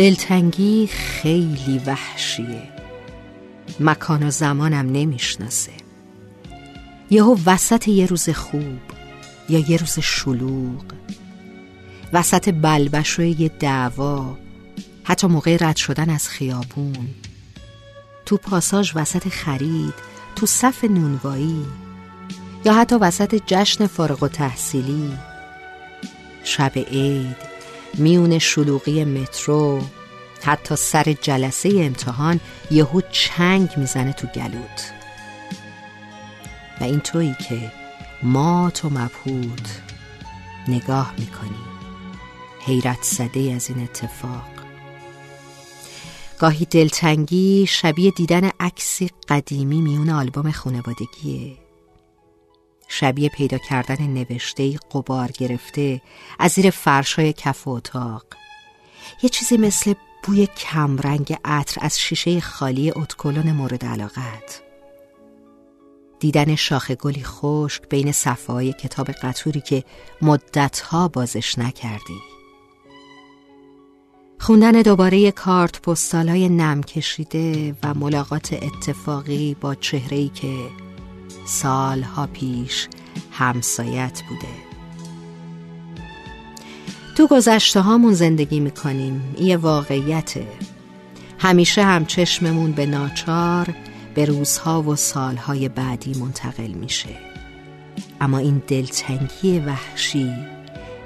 دلتنگی خیلی وحشیه. مکان و زمانم نمی‌شناسه. یهو وسط یه روز خوب یا یه روز شلوغ. وسط بلبشوی یه دعوا. حتی موقع رد شدن از خیابون. تو پاساژ وسط خرید تو صف نونوایی. یا حتی وسط جشن فارغ و تحصیلی شب عید. میون شلوغی مترو. حتی سر جلسه امتحان یهو چنگ می‌زنه تو گلوت. و این تویی که ما تو مبهوت نگاه می‌کنی. حیرت زده از این اتفاق. گاهی دلتنگی شبیه دیدن عکسی قدیمی میون آلبوم خانوادگیه. شبیه پیدا کردن نوشته قبار گرفته از زیر فرشای کف و اتاق. یه چیزی مثل بوی کمرنگ عطر از شیشه خالی اتکلون مورد علاقت. دیدن شاخه گلی خشک بین صفحه کتاب قطوری که مدتها بازش نکردی. خوندن دوباره کارت پستالای نم کشیده و ملاقات اتفاقی با چهره‌ای که سالها پیش همسایت بوده. تو گذشته هامون زندگی می‌کنیم. یه واقعیته همیشه هم چشممون به ناچار به روزها و سالهای بعدی منتقل میشه. اما این دلتنگی وحشی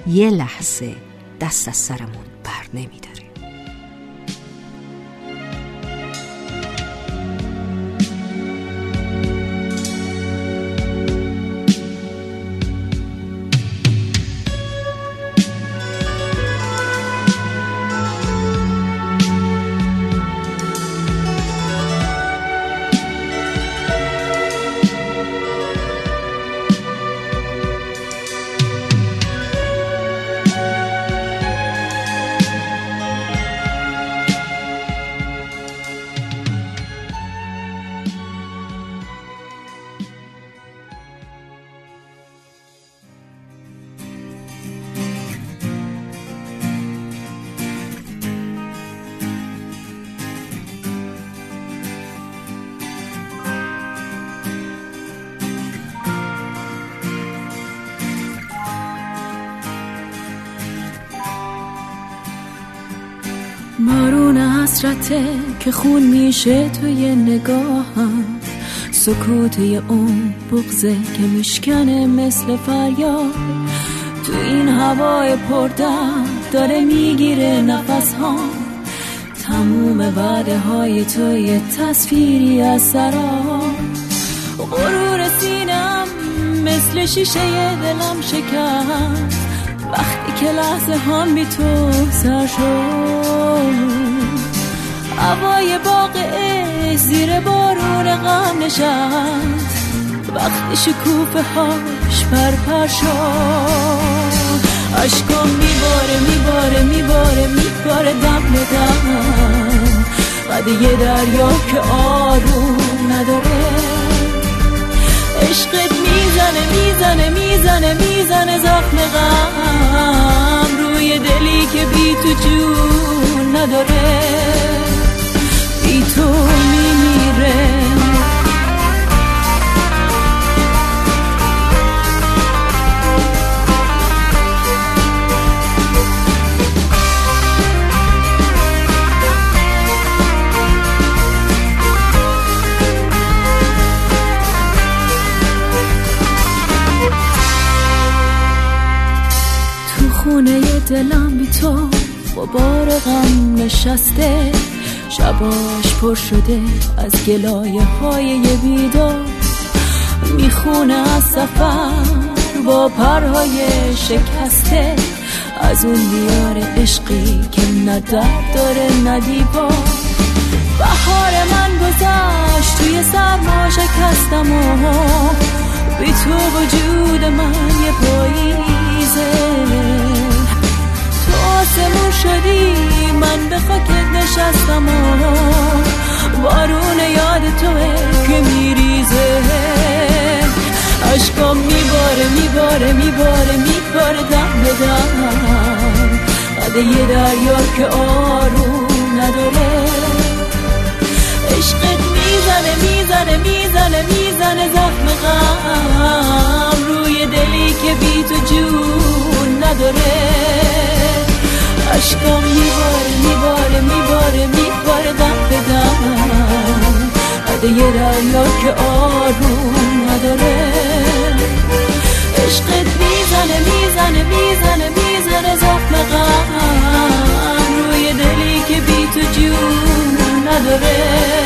یه لحظه دست از سرمون بر نمیده مارون حسرته که خون میشه توی نگاهم. سکوت اون بغزه که میشکنه مثل فریاد. تو این هوای پردم داره می‌گیره نفس ها تموم وعده های توی تصویری از سرا غرور سینم مثل شیشه دلم شکست. وقتی که لحظه هم بی تو سر شد. هوای باغ زیر بارون غم نشست. وقتی شکوفه هاش پرپر شد. عشقم میباره میباره میباره میباره دم به دم. قد یه دریا که آروم نداره. می‌زنه می‌زنه می‌زنه زخم غم. روی دلی که بی تو جون نداره. بی تو دلم بی تو با بار غم نشسته. شباش پر شده از گلایه های بیدار. می‌خونه از سفر با پرهای شکسته. از اون دیار عشقی که نه داره نه بهار من گذشت توی سرما شکستم و بی تو وجود من یه پاییزه نشستم و بارون یاد توه که میریزه. عشقام میباره میباره میباره میباره دم به دم. عده یه دریا که آروم نداره. عشقت می‌زنه می‌زنه می‌زنه می‌زنه زخم غم. روی دلی که بی تو جون نداره. اشکام میباره یه رایور که آروم نداره. عشقت می‌زنه می‌زنه می‌زنه می‌زنه زخم غم روی دلی که بی تو جون نداره.